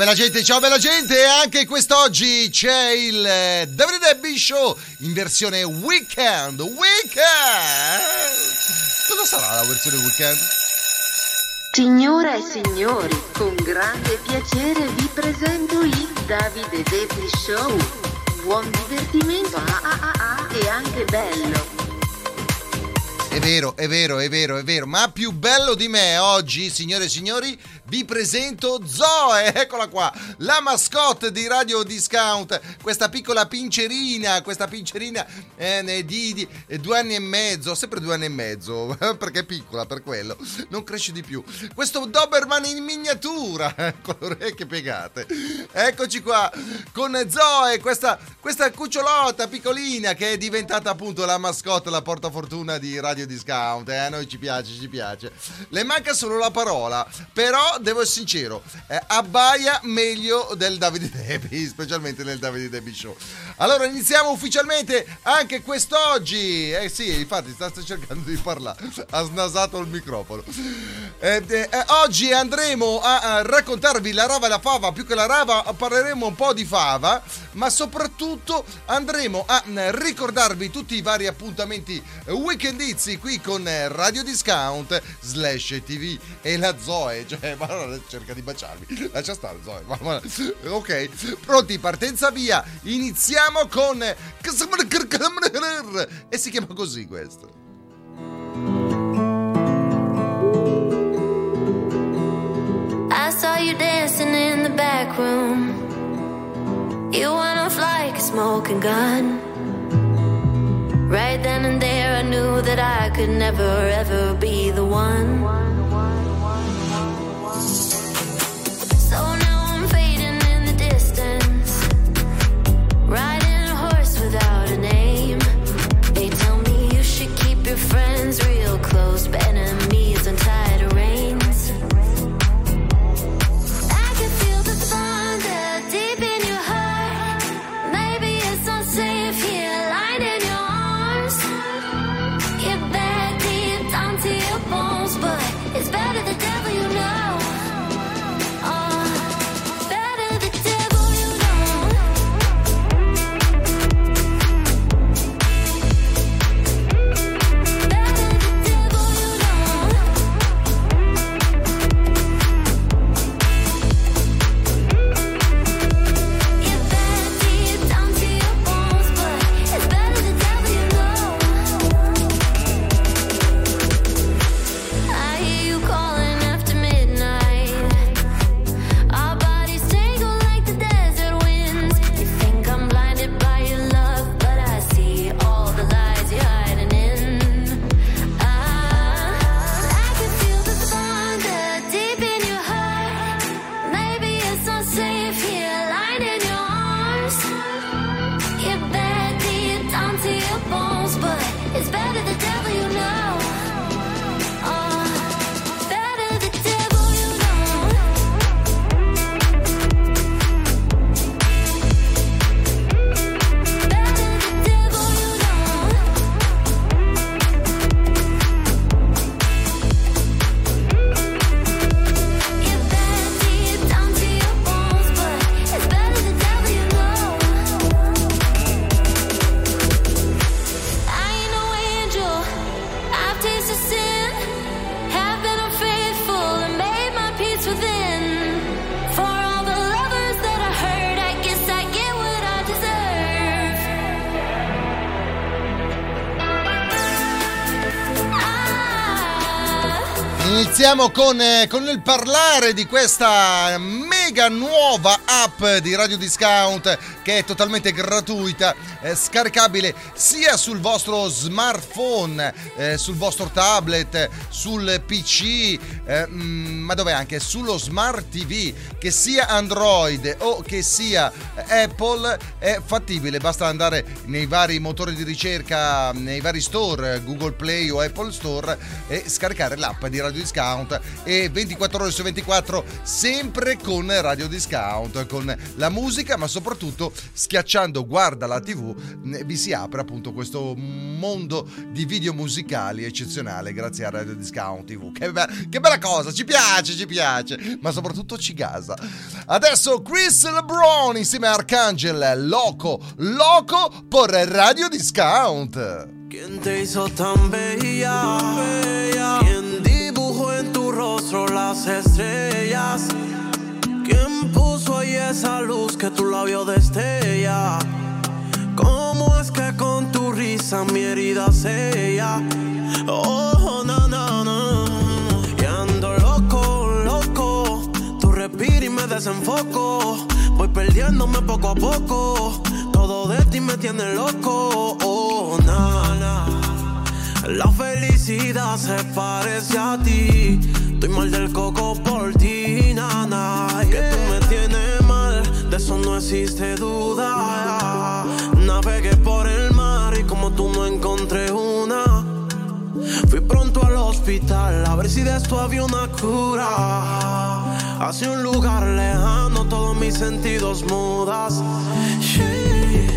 bella gente, ciao bella gente, anche quest'oggi c'è il eh, Davide Debbie Show in versione weekend, weekend! Cosa sarà la versione weekend? Signore e signori, con grande piacere vi presento il Davide Davy Show. Buon divertimento ah, ah, ah, ah, e anche bello. È vero, è vero, è vero, è vero, ma più bello di me oggi, signore e signori, vi presento Zoe, eccola qua, la mascotte di Radio Discount, questa piccola pincerina, questa pincerina eh, di, di eh, due anni e mezzo, sempre due anni e mezzo, perché è piccola per quello, non cresce di più. Questo Doberman in miniatura, con le orecchie piegate. Eccoci qua, con Zoe, questa, questa cucciolotta piccolina che è diventata appunto la mascotte, la portafortuna di Radio Discount, eh, a noi ci piace, ci piace. Le manca solo la parola, però devo essere sincero, eh, abbaia meglio del Davide Debbie, specialmente nel Davide Debbie Show. Allora iniziamo ufficialmente anche quest'oggi. Eh sì, infatti sta cercando di parlare, ha snasato il microfono. Eh, eh, oggi andremo a, a raccontarvi la rava e la fava, più che la rava parleremo un po' di fava, ma soprattutto andremo a mm, ricordarvi tutti i vari appuntamenti weekendizi qui con Radio Discount slash TV e la Zoe, cioè ma cerca di baciarmi, lascia stare Zoe, ma, ma, ok, pronti, partenza via, iniziamo con e si chiama così questo. I saw you dancing in the back room. You went off like a smoking gun. Right then and there, I knew that I could never ever be the one. So now I'm fading in the distance. Riding a horse without a name. They tell me you should keep your friends real Iniziamo con, eh, con il parlare di questa mega nuova app di Radio Discount che è totalmente gratuita, eh, scaricabile sia sul vostro smartphone, eh, sul vostro tablet, sul PC, eh, mm, ma dove anche? Sullo smart TV, che sia Android o che sia Apple, è fattibile, basta andare nei vari motori di ricerca, nei vari store, Google Play o Apple Store e scaricare l'app di Radio Discount. E 24 ore su 24 sempre con Radio Discount, con la musica, ma soprattutto schiacciando guarda la TV vi si apre appunto questo mondo di video musicali eccezionale grazie a Radio Discount TV. Che, be- che bella cosa, ci piace, ci piace, ma soprattutto ci gasa. Adesso Chris LeBron insieme a Arcangel, Loco, Loco por Radio Discount. ¿Quién te hizo tan bella? ¿Quién dibujó en tu rostro las estrellas? ¿Quién puso ahí esa luz que tu labio destella? ¿Cómo es que con tu risa mi herida sella? Oh, na, na, na. Y ando loco, loco. Tu respiro y me desenfoco. Voy perdiéndome poco a poco. Todo de ti me tiene loco. Oh, na, na. La felicidad se parece a ti. Estoy mal del coco por ti, nana. Que tú me tienes mal, de eso no existe duda. Navegué por el mar y como tú no encontré una. Fui pronto al hospital a ver si de esto había una cura. Hacia un lugar lejano, todos mis sentidos mudas. Sí.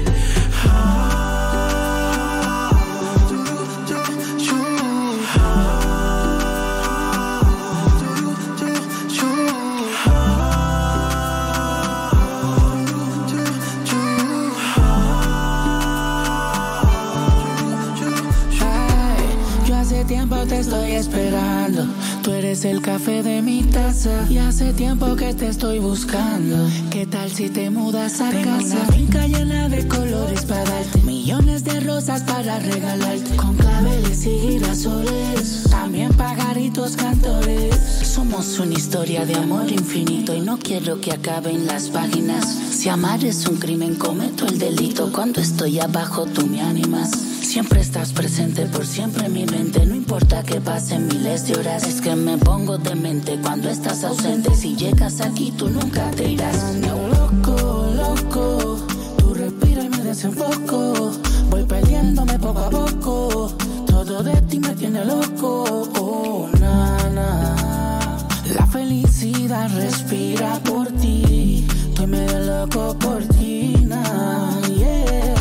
Tiempo te estoy esperando. Tú eres el café de mi taza. Y hace tiempo que te estoy buscando. ¿Qué tal si te mudas a Tengo casa? Una finca llena de colores para darte. Millones de rosas para regalarte. Con claveles y girasoles. También pagaritos cantores. Somos una historia de amor infinito. Y no quiero que acaben las páginas. Si amar es un crimen, cometo el delito. Cuando estoy abajo, tú me animas. Siempre estás presente por siempre en mi mente. No importa que pasen miles de horas. Es que me pongo demente cuando estás ausente. Si llegas aquí, tú nunca te irás. Ando loco, loco. Tú respira y me desenfoco. Voy perdiéndome poco a poco. Todo de ti me tiene loco. Oh, na. La felicidad respira por ti. Estoy medio loco por ti, na, yeah.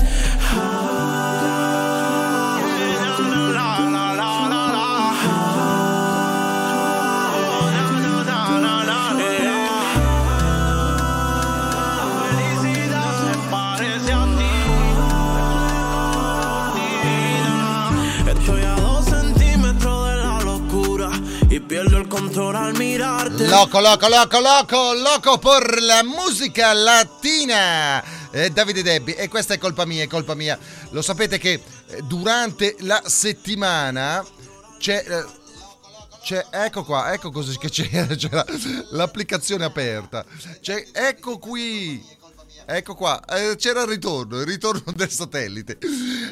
Control al mirarte. Loco, loco, loco, loco, loco per la musica latina. Eh, Davide Debbi, e questa è colpa mia, è colpa mia. Lo sapete che eh, durante la settimana c'è... eh, c'è, ecco qua, ecco così che c'è, la- l'applicazione aperta. C'è, ecco qui. Ecco qua, eh, c'era il ritorno, il ritorno del satellite.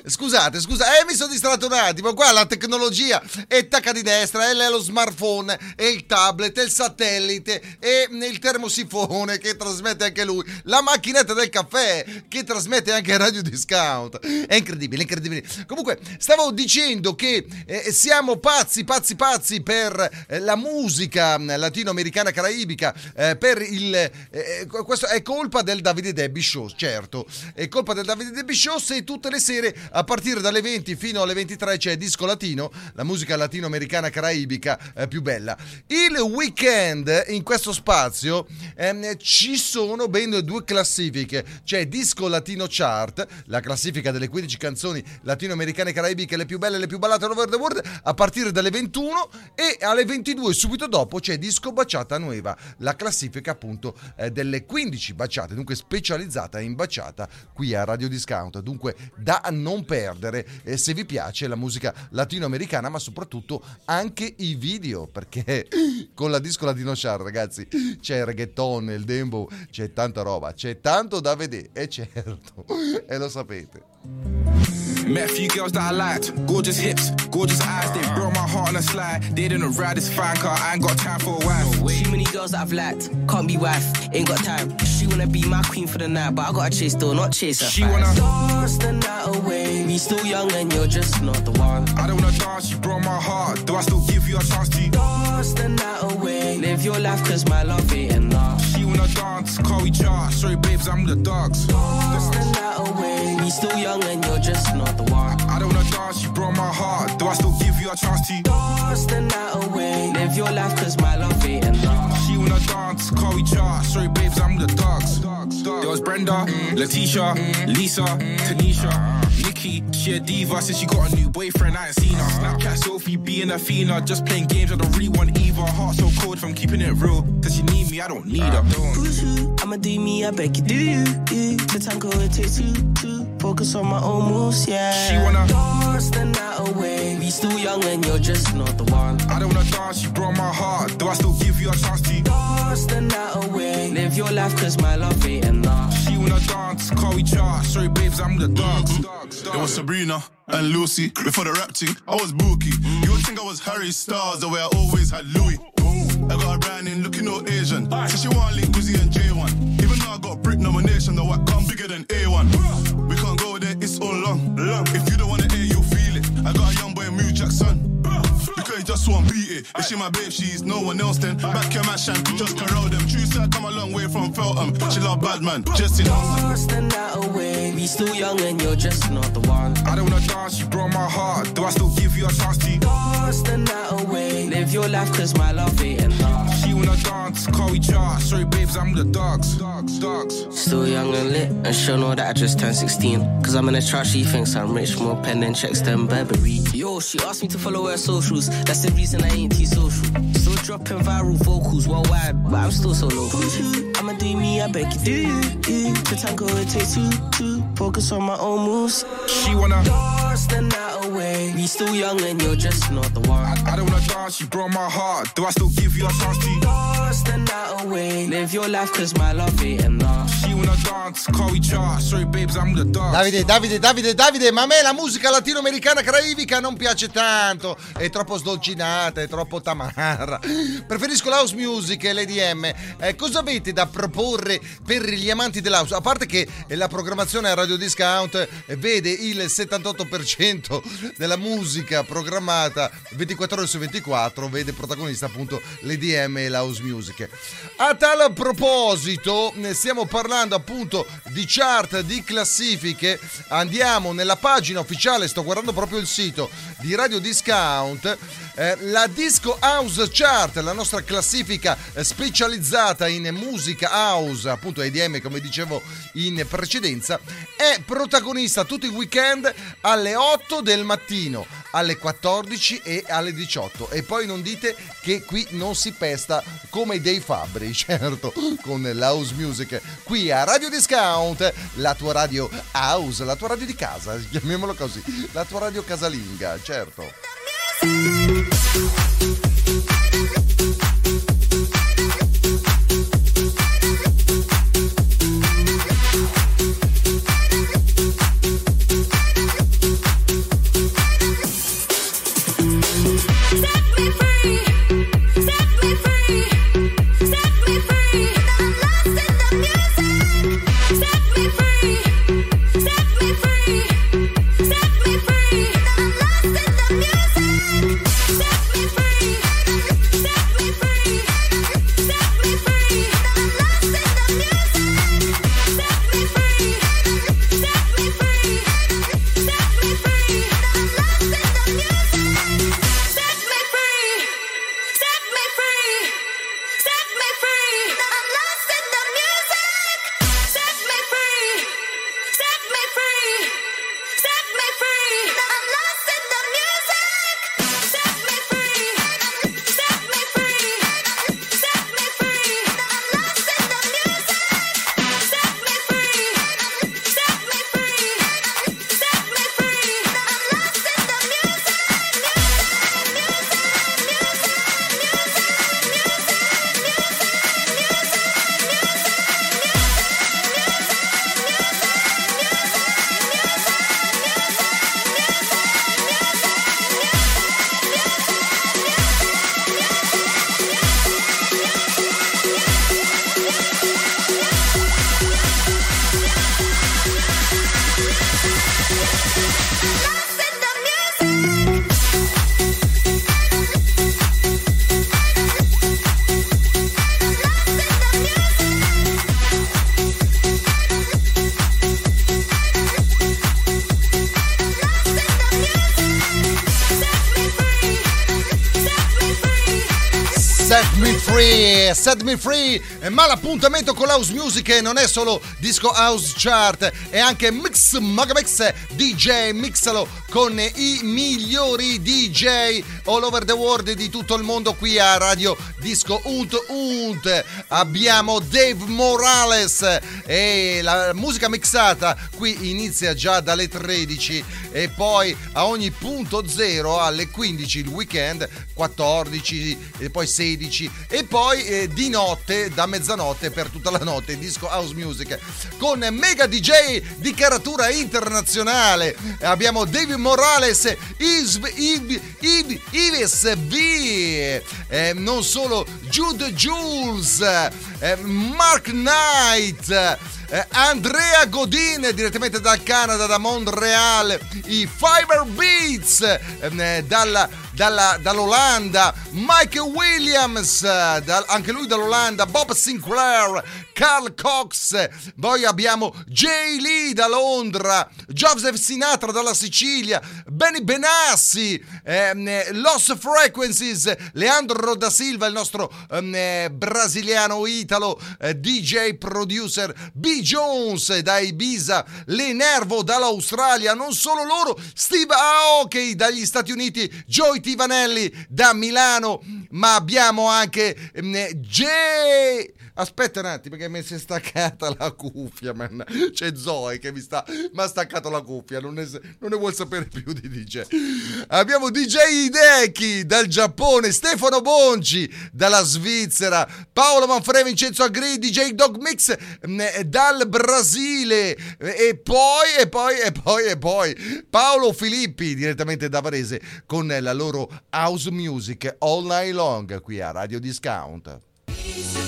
Scusate, scusa, eh, mi sono distratto un attimo. Qua la tecnologia è tacca di destra, è lo smartphone, è il tablet, è il satellite, è il termosifone che trasmette anche lui, la macchinetta del caffè che trasmette anche Radio Discount. È incredibile, incredibile. Comunque, stavo dicendo che eh, siamo pazzi, pazzi, pazzi per eh, la musica latinoamericana caraibica, eh, per il... eh, questo è colpa del Davide Debbie Show, certo. È colpa del Davide Debbie Show se tutte le sere a partire dalle 20 fino alle 23 c'è Disco Latino, la musica latinoamericana caraibica eh, più bella. Il weekend in questo spazio ehm, ci sono ben due classifiche. C'è Disco Latino Chart, la classifica delle 15 canzoni latinoamericane caraibiche le più belle e le più ballate all over the world a partire dalle 21 e alle 22 subito dopo c'è Disco Baciata Nueva, la classifica appunto eh, delle 15 baciate, dunque specialmente specializzata in baciata qui a Radio Discount. Dunque da non perdere eh, se vi piace la musica latinoamericana, ma soprattutto anche i video, perché con la disco latino char, ragazzi, c'è il reggaeton, il dembow, c'è tanta roba, c'è tanto da vedere, e certo, e lo sapete. Met a few girls that I liked. Gorgeous hips, gorgeous eyes. They broke my heart on a slide. They didn't ride this fine car. I ain't got time for a wife. Too many girls that I've liked, can't be wife, ain't got time. She wanna be my queen for the night, but I gotta chase though, not chase her. She wanna- dance the night away. We still young and you're just not the one. I don't wanna dance, you broke my heart. Do I still give you a chance to? Dance the night away. Live your life, cause my love ain't enough. Wanna dance, call we chart. Sorry, babes, I'm the dogs. Dance the night away. We still young and you're just not the one. I don't wanna dance, you broke my heart. Do I still give you a chance to? Dance the night away. Live your life, cause my love ain't enough. She wanna dance, call we chart. Sorry, babes, I'm the dogs. There was Brenda, Letitia, Lisa, Tanisha, Nikki. She a diva since she got a new boyfriend. I ain't seen her. Snapchat Sophie being a fiend. Just playing games. I don't really want either. Heart so cold from keeping it real. Does she need me? I don't need her. Who's who? I'ma do me, I beg you, do you? you. The tango it takes two, two. Focus on my own moves, yeah. She wanna- dance the night away. We still young and you're just not the one. I don't wanna dance, you broke my heart. Do I still give you a chance to? Dance the night away. Live your life, cause my love ain't enough. She wanna dance, call we chart. Sorry, babes, I'm the dogs. It was Sabrina and Lucy. Before the rap thing, I was Bookie. You would think I was Harry Styles, the way I always had Louis. I got a brand in looking all Asian. So she want link Wizzy and J1. Even though I got brick nomination, the white come bigger than A1. Bruh. We can't go there, it's all long. If you don't wanna hear, you'll feel it. I got a young boy, Mew Jackson. Because he just won't beat it. If she my babe, she's no one else then. Back your mash and just corral them. True side come a long way from Feltham. She love bad man, just in Dance the night away. We still young and you're just not the one. I don't wanna dance, you broke my heart. Do I still give you a chance to? Dance the night away. Live your life, cause my love ain't enough. She wanna dance, call we chart. Sorry, babes, I'm the dogs. Dogs, dogs. Still young and lit, and she'll know that I just turned 16. Cause I'm in a trap, she thinks I'm rich, more pen and checks than Burberry. Yo, she asked me to follow her socials, that's the reason I ain't T-social. Dropping viral vocals worldwide, but I'm still so local. I'ma do me, I beg you, do you, tango it takes two, two. Focus on my own moves. She wanna. Dance the night away. We still young and you're just not the one. I don't wanna dance, you broke my heart. Do I still give you a chance to? Dance the night away. Live your life, cause my love ain't enough. She wanna dance, call we chart. Sorry, babes, I'm the dogs. Davide, Davide, Davide, Davide, ma a me la musica latinoamericana caraibica non piace tanto, è troppo sdolcinata, è troppo tamarra. Preferisco l'house music e l'EDM. Eh, cosa avete da proporre per gli amanti dell'house? A parte che la programmazione a Radio Discount eh, vede il 78% della musica programmata 24 ore su 24, vede protagonista appunto l'EDM e l'house music. A tal proposito, stiamo parlando appunto di chart, di classifiche. Andiamo nella pagina ufficiale, sto guardando proprio il sito di Radio Discount. Eh, la Disco House Chart, la nostra classifica eh, specializzata in musica house, appunto EDM come dicevo in precedenza, è protagonista tutti i weekend alle 8 del mattino, alle 14 e alle 18. E poi non dite che qui non si pesta come dei fabbri, certo, con l'house music. Qui a Radio Discount, la tua radio house, la tua radio di casa, chiamiamolo così, la tua radio casalinga, certo. Thank you. Me Free, Eh, ma l'appuntamento con l'house music non è solo disco house chart, è anche mix, magamix, DJ, mixalo con i migliori DJ all over the world di tutto il mondo qui a Radio Disco Unt Unt. Abbiamo Dave Morales. E la musica mixata qui inizia già dalle 13 e poi a ogni punto zero alle 15 il weekend 14 e poi 16 e poi eh, di notte da mezzanotte per tutta la notte disco house music con mega DJ di caratura internazionale. Abbiamo David Morales Is- Iv- Iv- Ives V. Eh, non solo Jude Jules eh, Mark Knight eh, Andrea Godin direttamente dal Canada, da Montreal, i Fiber Beats eh, dalla, dalla- dall'Olanda, Mike Williams, eh, dal- anche lui dall'Olanda, Bob Sinclair, Carl Cox, poi abbiamo Jay Lee da Londra, Joseph Sinatra dalla Sicilia, Benny Benassi, ehm, eh, Lost Frequencies, Leandro da Silva, il nostro ehm, eh, brasiliano italo, eh, DJ producer, B. Jones da Ibiza, Le Nervo dall'Australia, non solo loro, Steve Aoki dagli Stati Uniti, Joy Tivanelli da Milano, ma abbiamo anche ehm, eh, Jay... Aspetta un attimo che mi si è staccata la cuffia, man. C'è Zoe che mi sta mi ha staccato la cuffia, non ne, non ne vuol sapere più di DJ. Abbiamo DJ Hideki dal Giappone, Stefano Bonci dalla Svizzera, Paolo Manfredi, Vincenzo Agri, DJ Dog Mix eh, dal Brasile e poi e poi e poi e poi Paolo Filippi direttamente da Varese con la loro house music all night long qui a Radio Discount.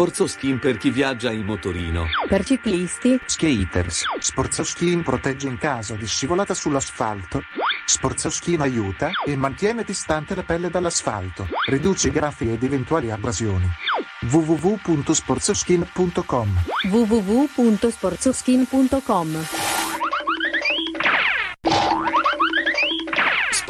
Sporzo Skin per chi viaggia in motorino. Per ciclisti, Skaters. Sporzoskin protegge in caso di scivolata sull'asfalto. Sporzoskin aiuta e mantiene distante la pelle dall'asfalto. Riduce graffi ed eventuali abrasioni. www.sporzoskin.com www.sporzoskin.com.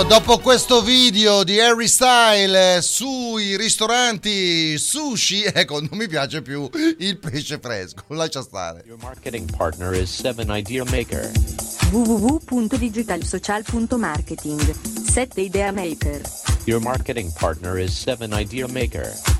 Ecco, dopo questo video di Harry Style sui ristoranti sushi, ecco, non mi piace più il pesce fresco, lascia stare. Marketing partner is 7 Idea Maker. www.digitalsocial.marketing 7 Idea Maker Your marketing partner is 7 Idea Maker.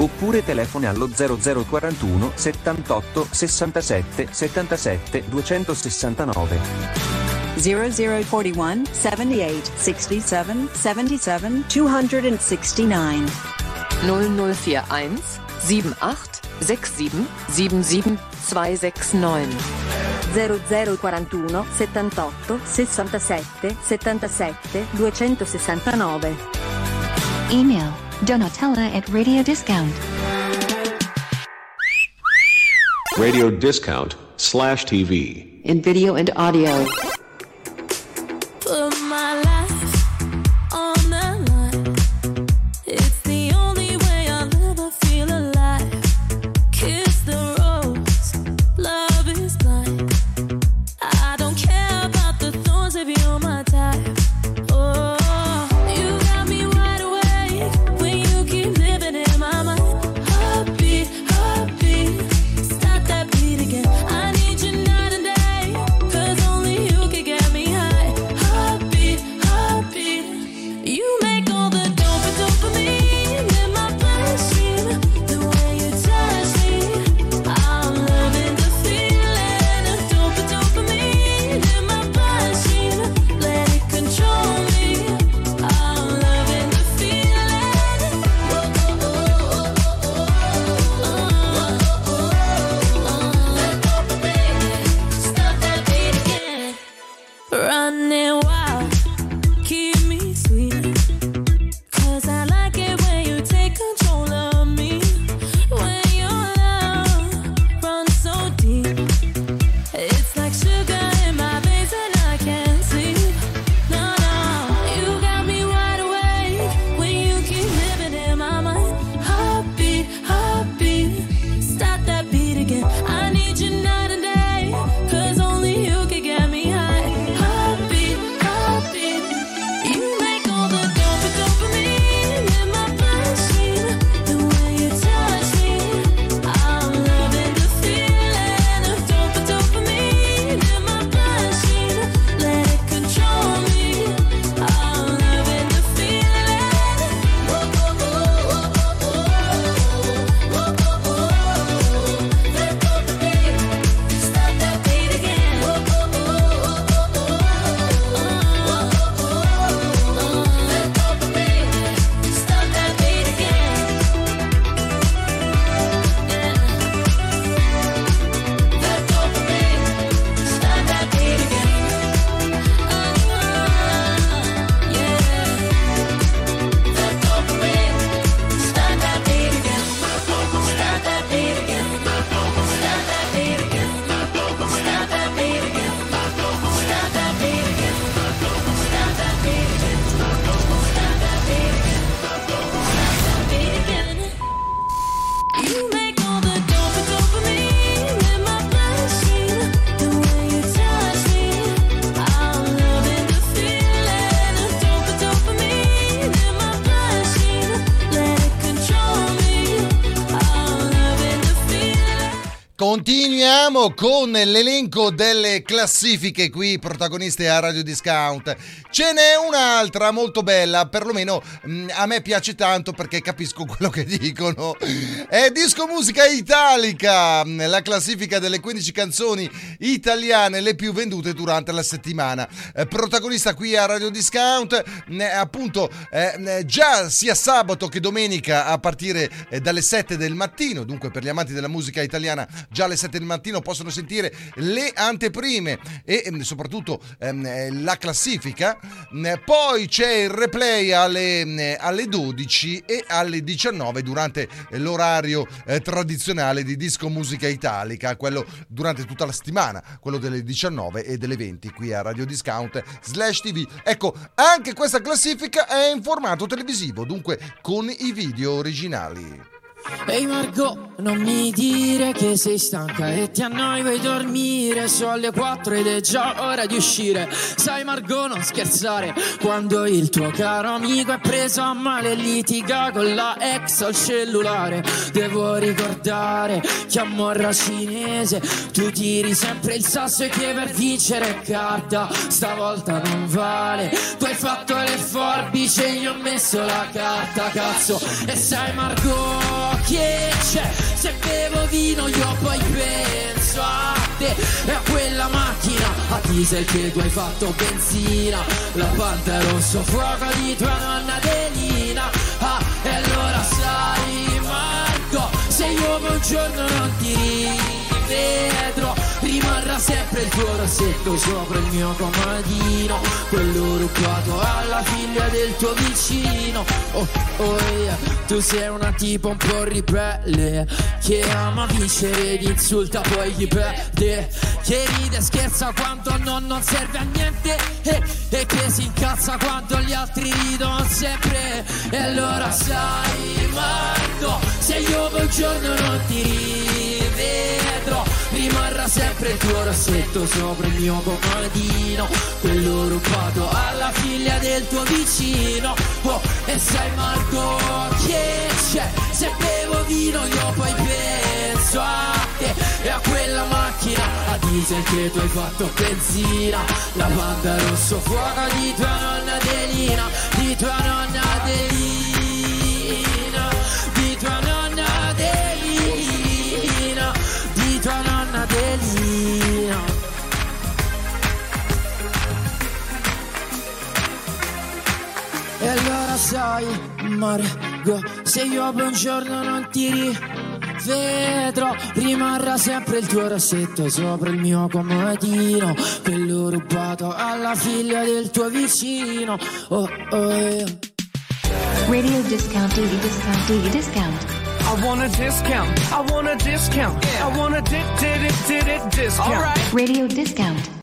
Oppure telefoni allo 0041 78 67 77 269. 0041 78 67 77 269. 0041 78 67 77 269. 0041 78 67 77 269 Email Donatella at Radio Discount. Radio discount slash TV. In video and audio. Continuiamo con l'elenco delle classifiche qui protagoniste a Radio Discount. Ce n'è un'altra molto bella, perlomeno mh, a me piace tanto perché capisco quello che dicono. È Disco Musica Italica, mh, la classifica delle 15 canzoni italiane le più vendute durante la settimana. Eh, protagonista qui a Radio Discount, mh, appunto eh, già sia sabato che domenica a partire eh, dalle 7 del mattino, dunque per gli amanti della musica italiana già alle 7 del mattino possono sentire le anteprime e ehm, soprattutto ehm, eh, la classifica. Mm, Poi c'è il replay alle, mm, alle 12 e alle 19 durante l'orario eh, tradizionale di Disco Musica Italica, quello durante tutta la settimana, quello delle 19 e delle 20 qui a Radio Discount slash TV. Ecco, anche questa classifica è in formato televisivo, dunque con i video originali. Ehi Margot, non mi dire che sei stanca e ti annoi vuoi dormire. Sono alle 4 ed è già ora di uscire. Sai Margot, non scherzare. Quando il tuo caro amico è preso a male e litiga con la ex al cellulare. Devo ricordare che a morra cinese. Tu tiri sempre il sasso e che per vincere è carta. Stavolta non vale. Tu hai fatto le forbici e io ho messo la carta Cazzo, e sai Margot che c'è. Se bevo vino io poi penso a te. E a quella macchina a diesel che tu hai fatto benzina. La panta rosso fuoco di tua nonna Adelina. Ah, e allora sai Marco. Se io un giorno non ti rivedrò Rimarrà sempre il tuo rossetto sopra il mio comodino Quello rubato alla figlia del tuo vicino. Oh, oh yeah. Tu sei una tipa un po' ribelle Che ama vincere ed insulta poi chi perde. Che ride e scherza quando non, non serve a niente e, e che si incazza quando gli altri ridono sempre. E allora sai Marco Se io un giorno non ti rivedrò Rimarrà sempre il tuo rossetto sopra il mio comodino Quello rubato alla figlia del tuo vicino. Oh, e sai Marco che c'è? Se bevo vino io poi penso a te E a quella macchina. A diesel che tu hai fatto benzina. La panda rosso fuoco di tua nonna Adelina Di tua nonna Adelina sai, Margo, se io poi un giorno non ti rivedrò, rimarrà sempre il tuo rossetto sopra il mio comodino, quello rubato alla figlia del tuo vicino. Oh, oh, yeah. Radio discount, duty discount, duty discount. I want a discount. I want a discount. I want a di- di- di- di- di- discount. Radio discount.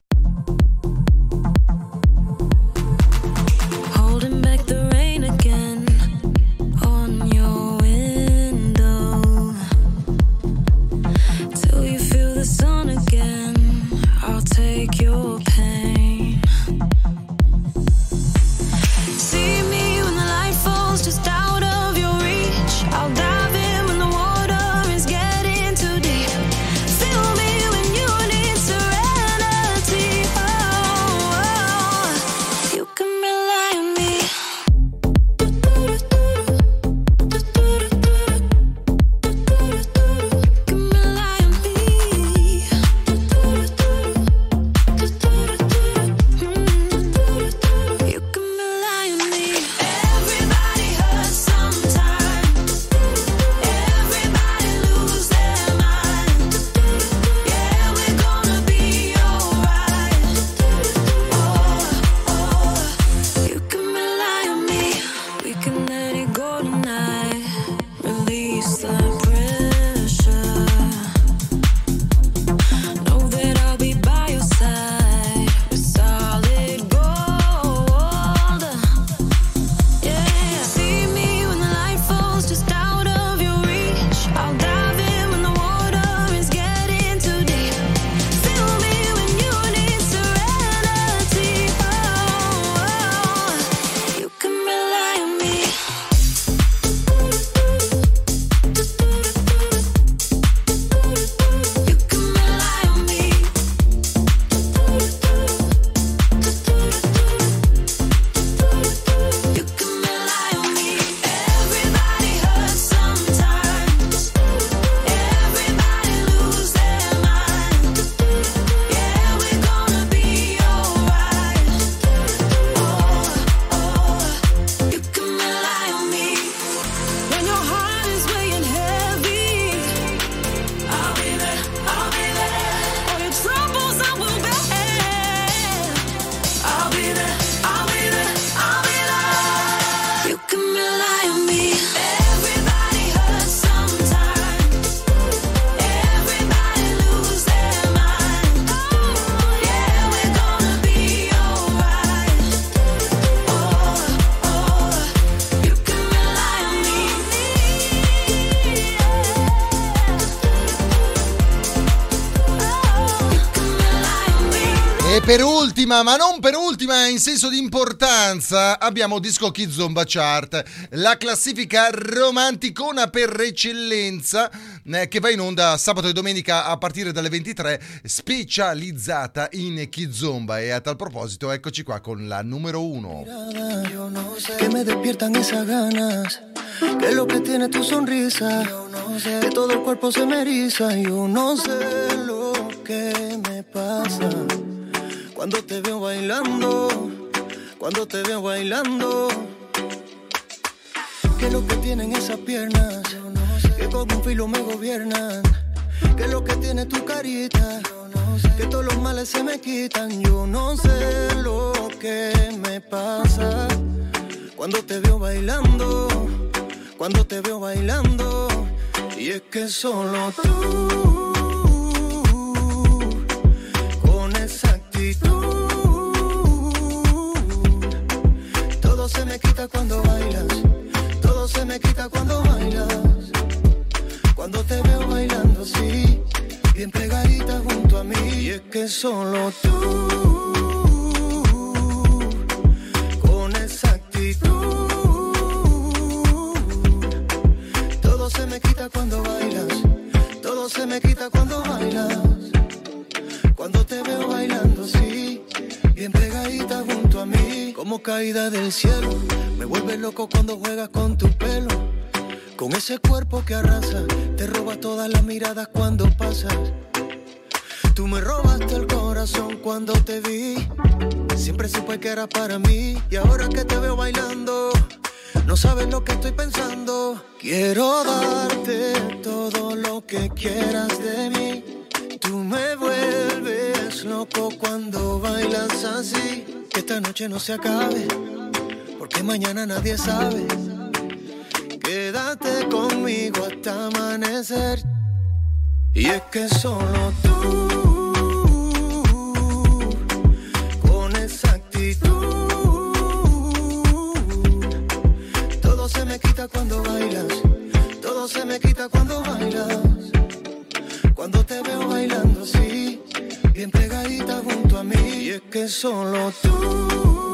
Ultima, ma non per ultima in senso di importanza, abbiamo Disco Kids Zomba Chart, la classifica romanticona per eccellenza eh, che va in onda sabato e domenica a partire dalle 23, specializzata in Kizomba. E a tal proposito, eccoci qua con la numero 1. que me despiertan esas ganas. Que lo que tiene tu sonrisa. Que todo el cuerpo se me eriza. Yo no sé lo que me pasa. Cuando te veo bailando. Cuando te veo bailando. Que lo que tienen esas piernas. Que con un filo me gobiernan. Que lo que tiene tu carita. Que todos los males se me quitan. Yo no sé lo que me pasa. Cuando te veo bailando, cuando te veo bailando, y es que solo tú, me quita cuando bailas, todo se me quita cuando bailas, cuando te veo bailando, sí, bien pegadita junto a mí, y es que solo tú. Con esa actitud Todo se me quita cuando bailas. Todo se me quita cuando bailas. Cuando te veo bailando, sí Bien pegadita junto a mí Como caída del cielo Me vuelve loco cuando juegas con tu pelo Con ese cuerpo que arrasa Te roba todas las miradas cuando pasas Tú me robaste el corazón cuando te vi. Siempre supe que era para mí. Y ahora que te veo bailando, no sabes lo que estoy pensando. Quiero darte todo lo que quieras de mí. Tú me vuelves loco cuando bailas así. Que esta noche no se acabe, porque mañana nadie sabe. Quédate conmigo hasta amanecer. Y es que solo tú, con esa actitud, todo se me quita cuando bailas, todo se me quita cuando bailas. Cuando te veo bailando, sí, bien pegadita junto a mí. Y es que solo tú,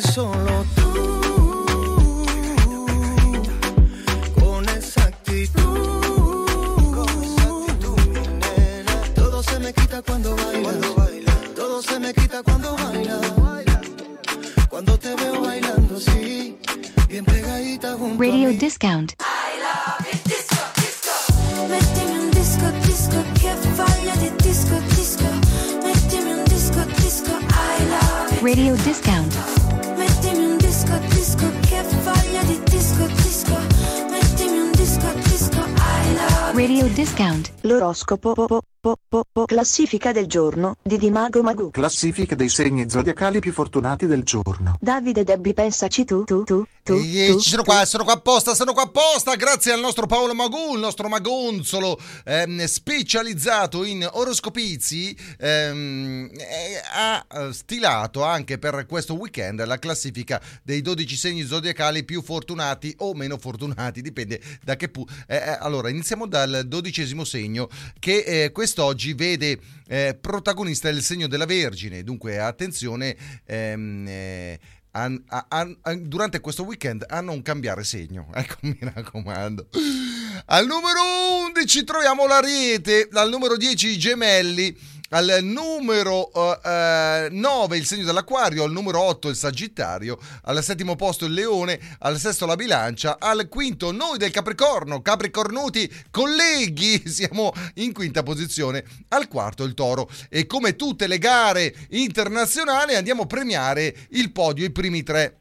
Que solo tú, con esa actitud, todo se me quita cuando bailas. Todo se me quita cuando bailas. Cuando te veo bailando, sí. Bien pegadita junto Radio a mí. Discount. Mettimi un disco, disco che voglia di disco, disco. Mettimi un disco, disco, I love it. Radio Discount. Radio Discount. L'oroscopo po, po, po, po, po, classifica del giorno di Dimago Magu. Classifica dei segni zodiacali più fortunati del giorno. Davide Debbi pensaci tu, tu, tu, tu, tu, sono qua, sono qua apposta, sono qua apposta, grazie al nostro Paolo Magù, il nostro magonzolo ehm, specializzato in oroscopizi, ehm, eh, ha stilato anche per questo weekend la classifica dei 12 segni zodiacali più fortunati o meno fortunati, dipende da che pu- eh, eh, allora, iniziamo dal dodicesimo segno che eh, quest'oggi vede eh, protagonista il segno della Vergine, dunque attenzione... ehm, eh, an- an- an- durante questo weekend a non cambiare segno. Ecco, mi raccomando. Al numero 11 troviamo l'Ariete, al numero 10 i Gemelli, al numero 9 il segno dell'acquario, al numero 8 il sagittario, al settimo posto il leone, al sesto la bilancia, al quinto noi del capricorno, capricornuti colleghi, siamo in quinta posizione, al quarto il toro e come tutte le gare internazionali andiamo a premiare il podio, i primi tre.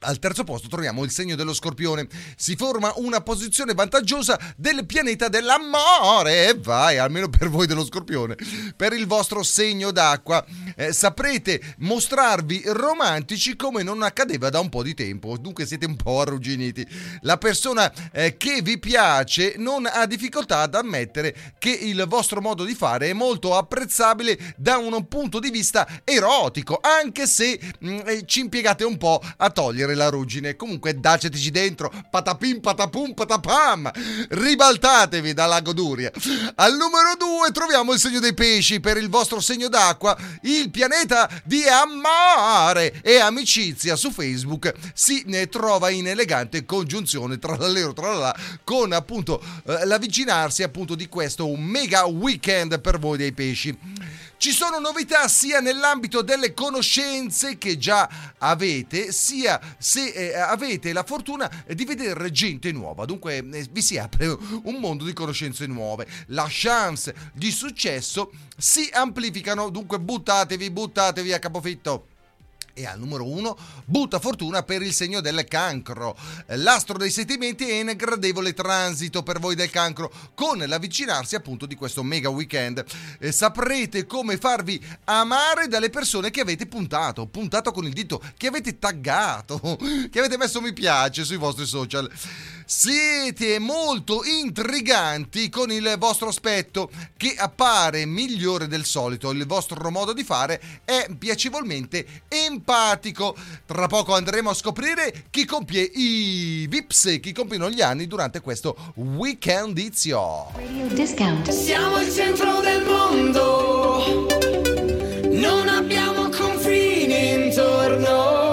Al terzo posto troviamo il segno dello scorpione. Si forma una posizione vantaggiosa del pianeta dell'amore. Vai, almeno per voi dello scorpione. Per il vostro segno d'acqua. Eh, saprete mostrarvi romantici come non accadeva da un po' di tempo. Dunque siete un po' arrugginiti. La persona eh, che vi piace non ha difficoltà ad ammettere che il vostro modo di fare è molto apprezzabile da un punto di vista erotico, anche se mm, eh, ci impiegate un po' a togliere la ruggine. Comunque dacetici dentro, patapim patapum patapam. Ribaltatevi dalla goduria. Al numero 2 troviamo il segno dei pesci per il vostro segno d'acqua, il pianeta di amare e amicizia su Facebook si ne trova in elegante congiunzione tra l'allero tra la con appunto eh, l'avvicinarsi appunto di questo mega weekend per voi dei pesci. Ci sono novità sia nell'ambito delle conoscenze che già avete, sia se eh, avete la fortuna di vedere gente nuova. Dunque eh, vi si apre un mondo di conoscenze nuove. La chance di successo si amplificano, dunque buttatevi, buttatevi a capofitto. E al numero uno, butta fortuna per il segno del cancro. L'astro dei sentimenti è in gradevole transito per voi del cancro, con l'avvicinarsi appunto di questo mega weekend. Eh, saprete come farvi amare dalle persone che avete puntato, puntato con il dito, che avete taggato, che avete messo mi piace sui vostri social. Siete molto intriganti con il vostro aspetto che appare migliore del solito. Il vostro modo di fare è piacevolmente empatico. Tra poco andremo a scoprire chi compie i vips, chi compiono gli anni durante questo weekendizio. Discount. Siamo il centro del mondo. Non abbiamo confini intorno.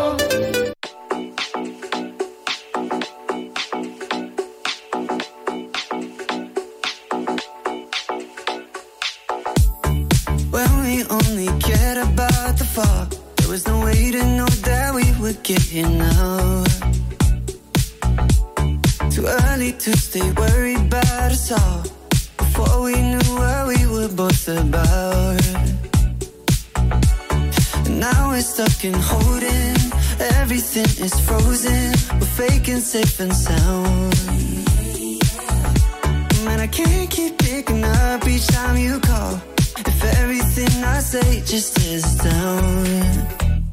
Was no way to know that we would get here now. Too early to stay worried about us all. Before we knew what we were both about. And now we're stuck in holding. Everything is frozen. We're faking safe and sound. Man, I can't keep picking up each time you call. If everything I say just is down.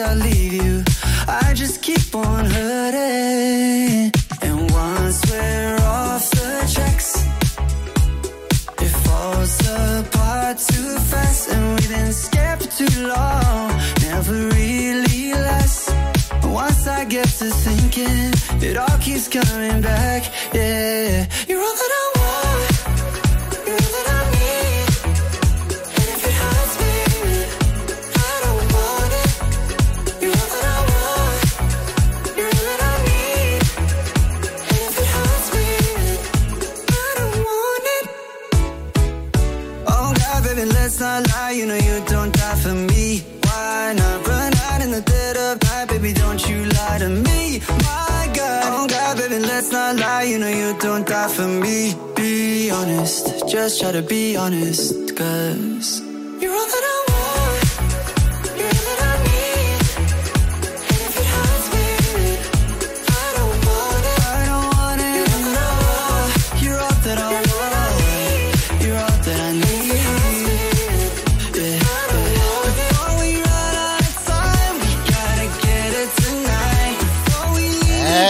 I leave you, I just keep on hurting. And once we're off the tracks, it falls apart too fast. And we've been scared for too long, never really lasts. Once I get to thinking, it all keeps coming back. Yeah, you're all let's not lie. You know you don't die for me. Why not run out in the dead of night, baby? Don't you lie to me, my God. Oh God, baby, let's not lie. You know you don't die for me. Be honest, just try to be honest, cause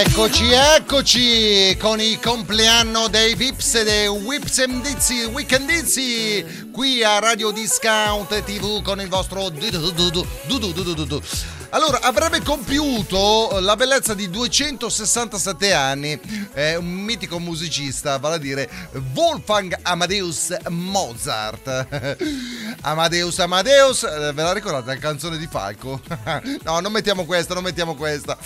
Eccoci, eccoci con il compleanno dei Vips e dei Whips and Dizzy, Weekendizzy qui a Radio Discount TV con il vostro allora, avrebbe compiuto la bellezza di 267 anni eh, un mitico musicista, vale a dire Wolfgang Amadeus Mozart. Amadeus Amadeus, ve la ricordate la canzone di Falco? no, non mettiamo questa, non mettiamo questa.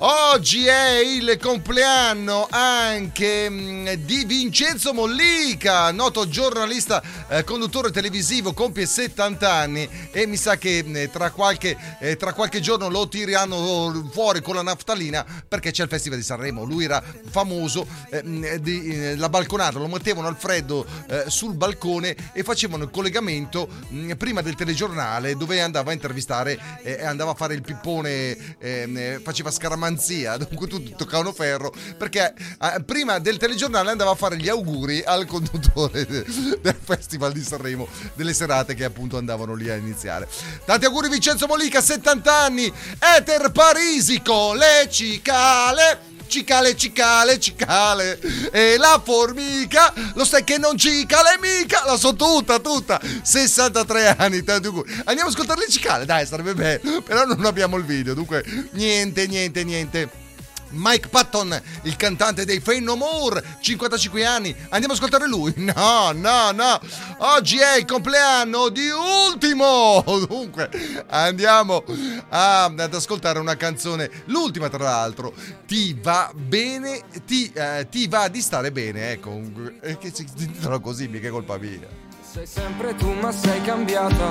Oggi è il compleanno anche mm, di Vincenzo Mollica, noto giornalista, eh, conduttore televisivo, compie 70 anni e mi sa che eh, tra qualche, eh, tra qualche giorno lo tireranno fuori con la naftalina perché c'è il Festival di Sanremo. Lui era famoso, eh, mm, di, eh, la balconata, lo mettevano al freddo eh, sul balcone e facevano il collegamento mh, prima del telegiornale dove andava a intervistare andava a fare il pippone, eh, faceva scaramanzia, dunque tutti toccavano ferro perché eh, prima del telegiornale andava a fare gli auguri al conduttore de- del Festival di Sanremo, delle serate che appunto andavano lì a iniziare. Tanti auguri Vincenzo Molica, 70 anni, Eter Parisico, le cicale. Cicale, cicale, cicale. E la formica Lo sai che non cicale mica La so tutta, tutta. 63 anni, tanti auguri Andiamo a ascoltare le cicale, dai, sarebbe bello Però non abbiamo il video, dunque Niente, niente, niente Mike Patton, il cantante dei Fey No More, 55 anni. Andiamo ad ascoltare lui? No, no, no. Oggi è il compleanno di Ultimo. Dunque, andiamo a- ad ascoltare una canzone, l'ultima tra l'altro. Ti va bene, ti, eh, ti va di stare bene. Ecco, eh, che si intitola così, mica colpa mia. Sei sempre tu ma sei cambiata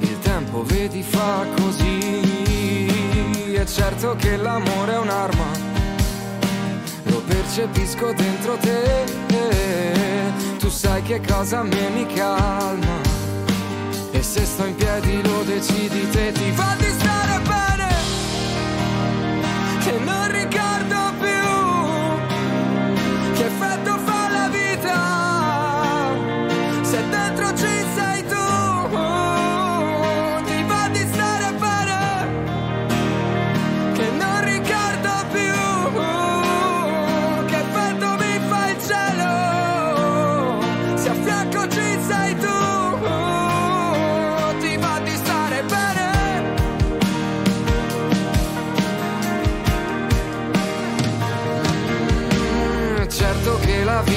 Il tempo vedi fa così È certo che l'amore è un'arma. Lo percepisco dentro te. Tu sai che cosa a me mi calma. E se sto in piedi lo decidi te. Ti fa di stare bene. Che non ricordo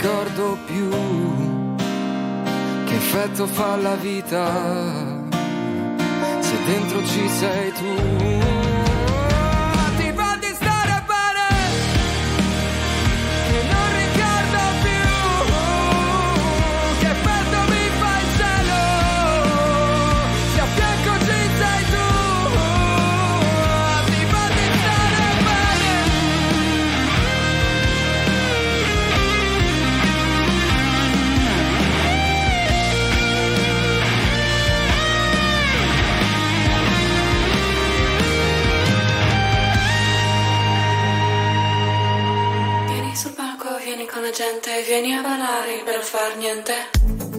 ricordo più che effetto fa la vita se dentro ci sei tu. gente vieni a ballare per far niente.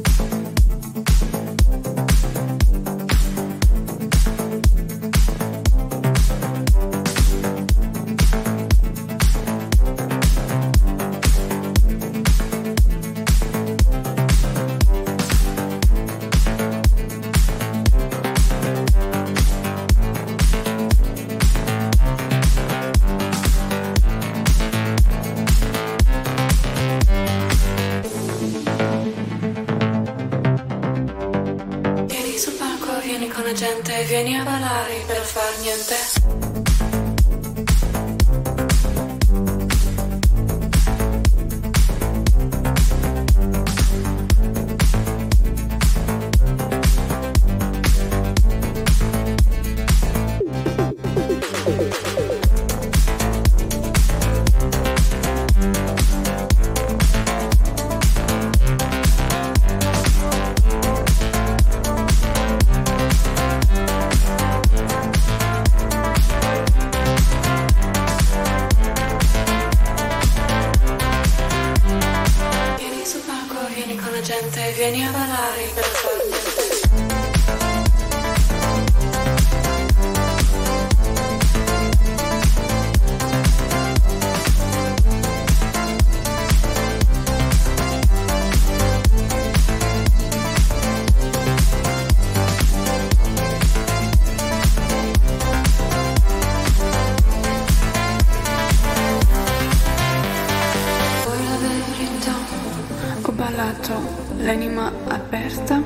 Ballato l'anima aperta,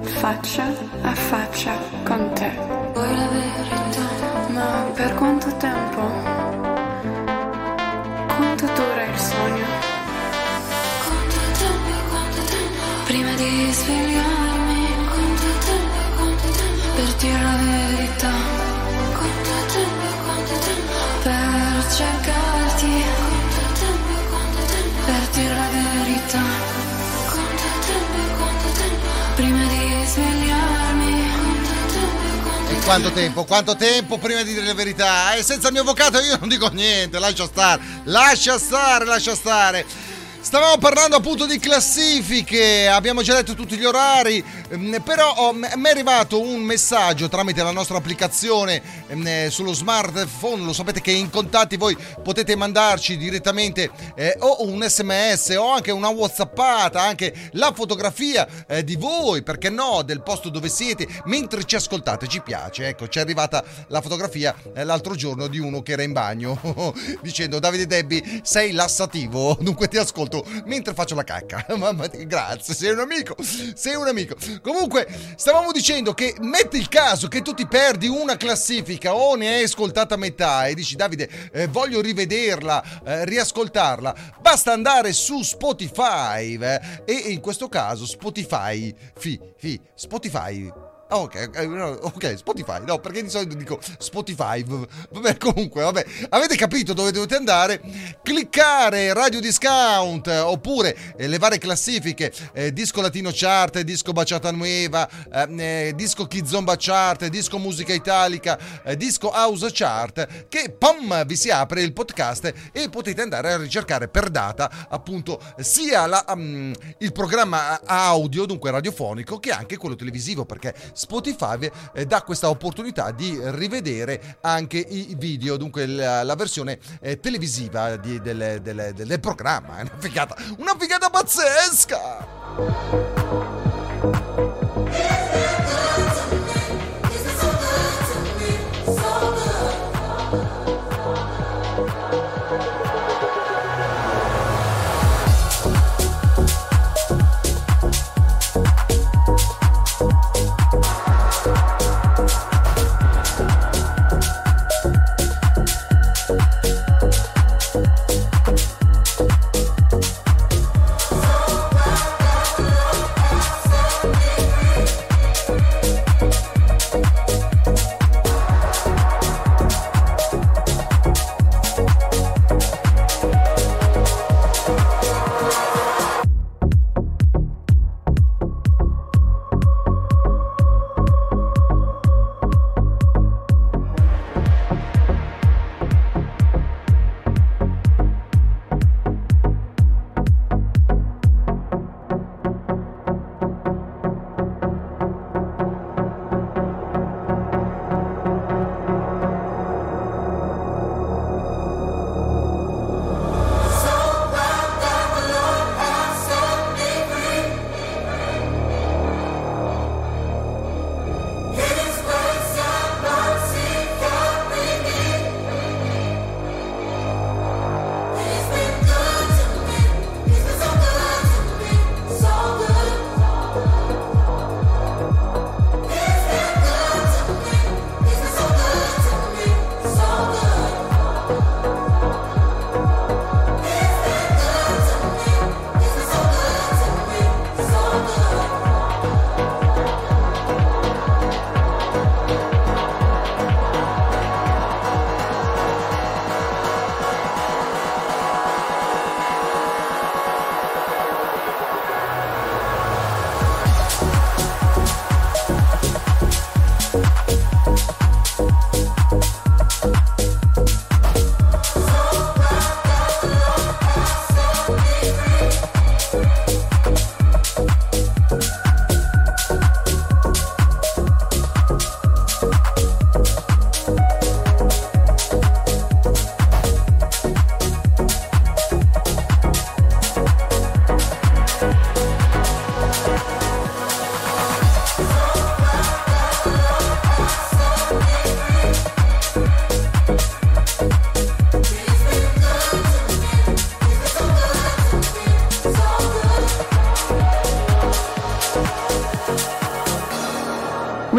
faccia a faccia con te. Vuoi la verità? Ma per quanto tempo? Quanto dura il sogno? Quanto tempo, quanto tempo? Prima di svegliarmi, quanto tempo, quanto tempo? Per dire la verità. Quanto tempo, quanto tempo? Per cercarti. Quanto tempo, quanto tempo? Per dire la verità. Quanto tempo, quanto tempo prima di dire la verità? E senza il mio avvocato io non dico niente, lascia stare, lascia stare, lascia stare. Stavamo parlando appunto di classifiche, abbiamo già detto tutti gli orari, però oh, mi è arrivato un messaggio tramite la nostra applicazione ehm, eh, sullo smartphone, lo sapete che in contatti voi potete mandarci direttamente eh, o un sms o anche una whatsappata, anche la fotografia eh, di voi, perché no, del posto dove siete, mentre ci ascoltate, ci piace, ecco, ci è arrivata la fotografia eh, l'altro giorno di uno che era in bagno dicendo Davide Debbi sei lassativo, dunque ti ascolto mentre faccio la cacca. Mamma grazie, sei un amico, sei un amico. Comunque, stavamo dicendo che metti il caso che tu ti perdi una classifica o ne hai ascoltata metà e dici Davide, eh, voglio rivederla, eh, riascoltarla. Basta andare su Spotify eh, e in questo caso Spotify, fi, fi, Spotify ok, ok, no, ok, Spotify, no, perché di solito dico Spotify. Vabbè, comunque, vabbè, avete capito dove dovete andare? Cliccare Radio Discount eh, oppure eh, le varie classifiche, eh, Disco Latino Chart, Disco Baciata Nueva, ehm, eh, Disco Kizomba Chart, Disco Musica Italica, eh, Disco House Chart, che pam vi si apre il podcast e potete andare a ricercare per data appunto sia la, mm, il programma audio, dunque radiofonico, che anche quello televisivo, perché Spotify eh, dà questa opportunità di rivedere anche i video, dunque la, la versione eh, televisiva di- del, del- del- del programma. È una figata, una figata pazzesca!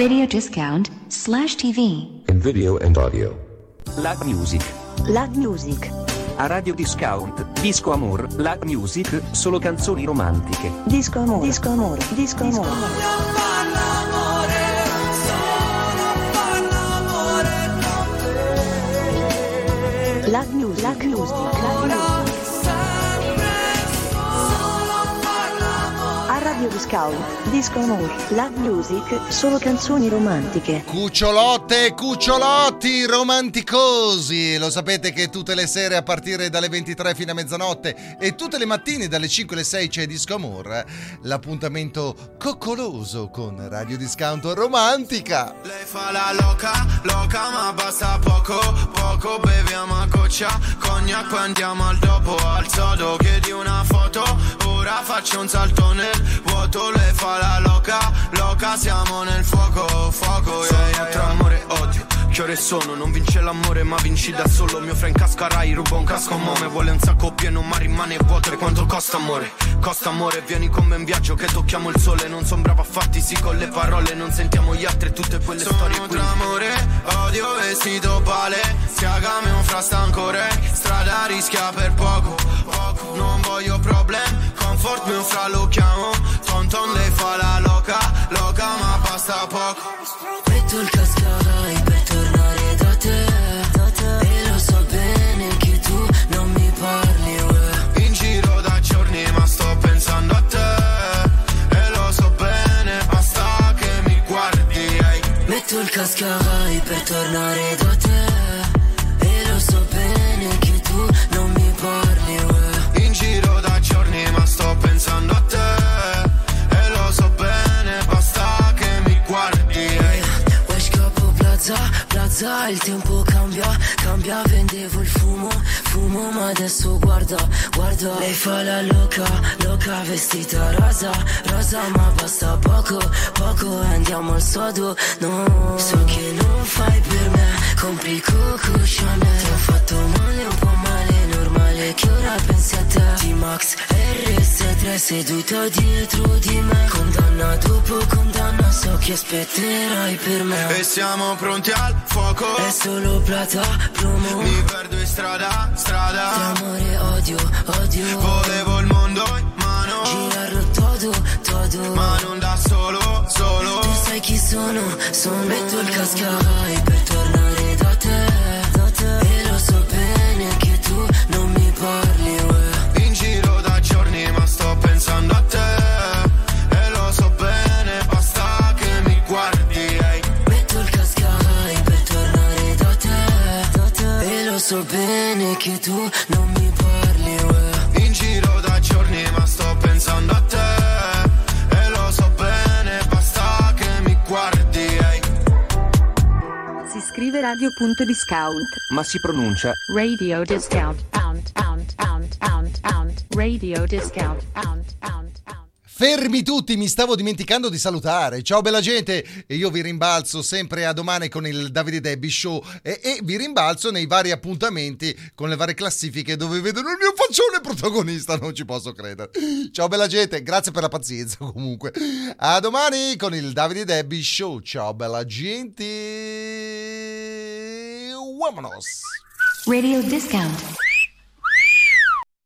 Radio discount slash TV. In video and audio. Lag Music. Lag Music. A Radio Discount, Disco Amor, Lag Music, solo canzoni romantiche. Disco amore. Disco amore. Disco amore. Lag Music. Lag Music. Lag Music. A Radio Discount, Disco Amore, Lag Music, solo canzoni romantiche. Cucciolotte e cucciolotti romanticosi, lo sapete che tutte le sere a partire dalle 23 fino a mezzanotte e tutte le mattine dalle 5 alle 6 c'è Disco Amor, l'appuntamento coccoloso con Radio Discount Romantica. Lei fa la loca, loca ma basta poco, poco beviamo a goccia, cognac andiamo al dopo, al sodo chiedi una foto, ora faccio un salto nel vuoto, lei fa la loca, loca siamo nel fuoco, fuoco, yeah, yeah, tra amore e odio. Che ore sono? Non vince l'amore ma vinci da solo. Mio friend cascarai, ruba un casco mo Me vuole un sacco pieno ma rimane vuoto. E quanto costa amore? Costa amore, vieni con me in viaggio Che tocchiamo il sole. Non son bravo a fatti, sì con le parole. Non sentiamo gli altri e tutte quelle storie qui. tra amore, odio, vestito pale. Siagame un frastancore Strada rischia per poco, poco. Non voglio problem Comfort mio fra lo chiamo Lei fa la loca Loca ma basta poco Metto il cascarai per tornare da te, da te E lo so bene che tu non mi parli uè. In giro da giorni ma sto pensando a te E lo so bene basta che mi guardi ehi. Metto il cascarai per tornare da te plaza, il tempo cambia, cambia, vendevo il fumo, fumo, ma adesso guarda, guarda, lei fa la loca, loca, vestita rosa, rosa, ma basta poco, poco, andiamo al sodo, no, so che non fai per me, compri Coco Chanel, ti ho fatto male, un po' normale, che ora pensi a te, T-Max, RS3, seduta dietro di me, condanna dopo condanna, so che aspetterai per me, e siamo pronti al fuoco, è solo plata, promo, mi perdo in strada, strada, tra amore e odio, odio, volevo il mondo in mano, girarlo todo, todo, ma non da solo, solo, tu sai chi sono, sono, metto il cascarai per tornare so bene che tu non mi parli, uè. in giro da giorni ma sto pensando a te, e lo so bene, basta che mi guardi, ehi. Si scrive radio.discount. Ma si pronuncia Radio discount. Pound, pound, pound, pound, pound. Radio discount. Pound. Fermi tutti, mi stavo dimenticando di salutare. Ciao bella gente, io vi rimbalzo sempre a domani con il Davide Debbie Show e, e vi rimbalzo nei vari appuntamenti con le varie classifiche dove vedono il mio faccione protagonista, non ci posso credere. Ciao bella gente, grazie per la pazienza comunque. A domani con il Davide Debbie Show. Ciao bella gente. Vámonos. Radio discount.